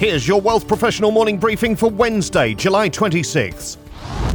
Here's your Wealth Professional morning briefing for Wednesday, July 26th.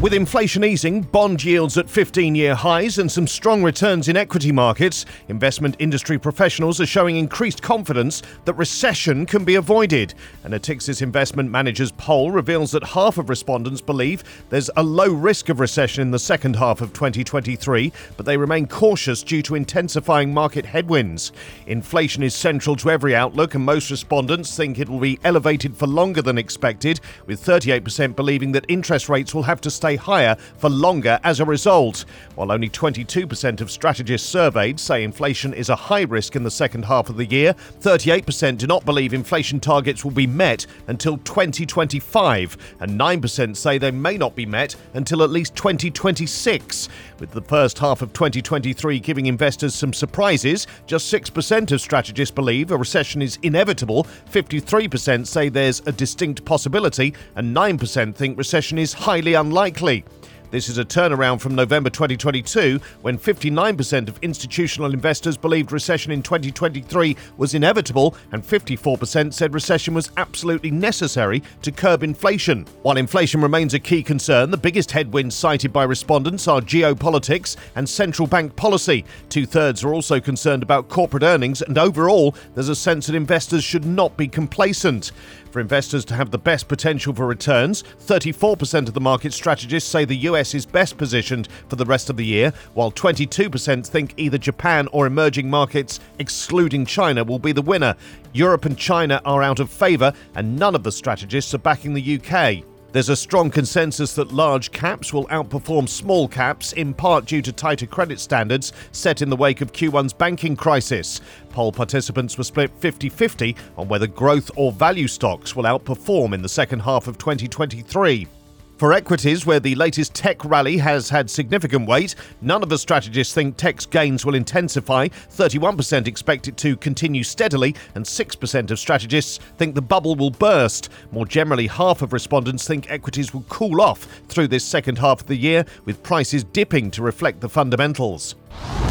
With inflation easing, bond yields at 15 year highs, and some strong returns in equity markets, investment industry professionals are showing increased confidence that recession can be avoided. A Natixis Investment Managers poll reveals that half of respondents believe there's a low risk of recession in the second half of 2023, but they remain cautious due to intensifying market headwinds. Inflation is central to every outlook, and most respondents think it will be elevated for longer than expected, with 38% believing that interest rates will have to stay stay higher for longer as a result, while only 22% of strategists surveyed say inflation is a high risk in the second half of the year. 38% do not believe inflation targets will be met until 2025, and 9% say they may not be met until at least 2026. With the first half of 2023 giving investors some surprises, just 6% of strategists believe a recession is inevitable, 53% say there's a distinct possibility, and 9% think recession is highly unlikely likely. This is a turnaround from November 2022, when 59% of institutional investors believed recession in 2023 was inevitable, and 54% said recession was absolutely necessary to curb inflation. While inflation remains a key concern, the biggest headwinds cited by respondents are geopolitics and central bank policy. Two thirds are also concerned about corporate earnings, and overall, there's a sense that investors should not be complacent. For investors to have the best potential for returns, 34% of the market strategists say the US is best positioned for the rest of the year, while 22% think either Japan or emerging markets, excluding China, will be the winner. Europe and China are out of favour, and none of the strategists are backing the UK. There's a strong consensus that large caps will outperform small caps, in part due to tighter credit standards set in the wake of Q1's banking crisis. Poll participants were split 50 50 on whether growth or value stocks will outperform in the second half of 2023. For equities, where the latest tech rally has had significant weight, none of the strategists think tech's gains will intensify. 31% expect it to continue steadily, and 6% of strategists think the bubble will burst. More generally, half of respondents think equities will cool off through this second half of the year, with prices dipping to reflect the fundamentals.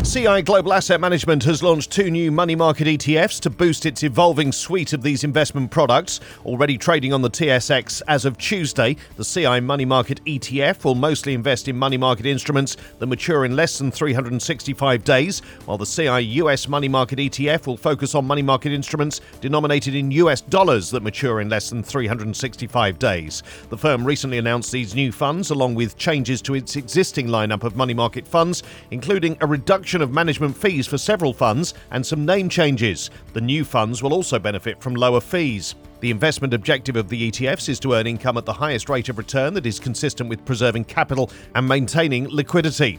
CI Global Asset Management has launched two new money market ETFs to boost its evolving suite of these investment products. Already trading on the TSX as of Tuesday, the CI Money Market ETF will mostly invest in money market instruments that mature in less than 365 days, while the CI US Money Market ETF will focus on money market instruments denominated in US dollars that mature in less than 365 days. The firm recently announced these new funds along with changes to its existing lineup of money market funds, including a reduction of management fees for several funds and some name changes. The new funds will also benefit from lower fees. The investment objective of the ETFs is to earn income at the highest rate of return that is consistent with preserving capital and maintaining liquidity.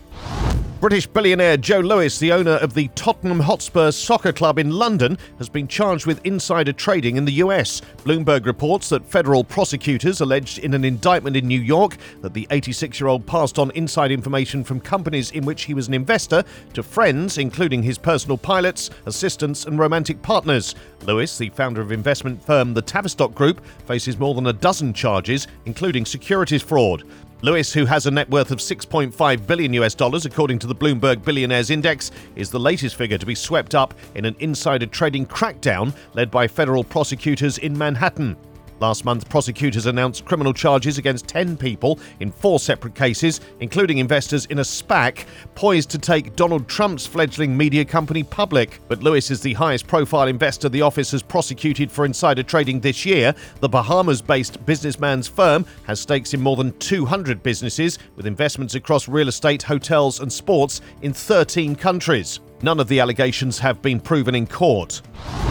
British billionaire Joe Lewis, the owner of the Tottenham Hotspur Soccer Club in London, has been charged with insider trading in the US. Bloomberg reports that federal prosecutors alleged in an indictment in New York that the 86 year old passed on inside information from companies in which he was an investor to friends, including his personal pilots, assistants, and romantic partners. Lewis, the founder of investment firm the Tavistock Group, faces more than a dozen charges, including securities fraud. Lewis, who has a net worth of 6.5 billion US dollars according to the Bloomberg Billionaires Index, is the latest figure to be swept up in an insider trading crackdown led by federal prosecutors in Manhattan. Last month, prosecutors announced criminal charges against 10 people in four separate cases, including investors in a SPAC poised to take Donald Trump's fledgling media company public. But Lewis is the highest profile investor the office has prosecuted for insider trading this year. The Bahamas based businessman's firm has stakes in more than 200 businesses, with investments across real estate, hotels, and sports in 13 countries. None of the allegations have been proven in court.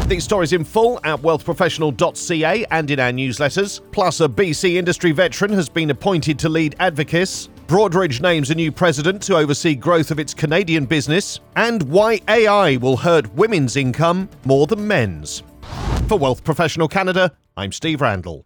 These stories in full at wealthprofessional.ca and in our newsletters. Plus, a BC industry veteran has been appointed to lead Advocis. Broadridge names a new president to oversee growth of its Canadian business. And why AI will hurt women's income more than men's. For Wealth Professional Canada, I'm Steve Randall.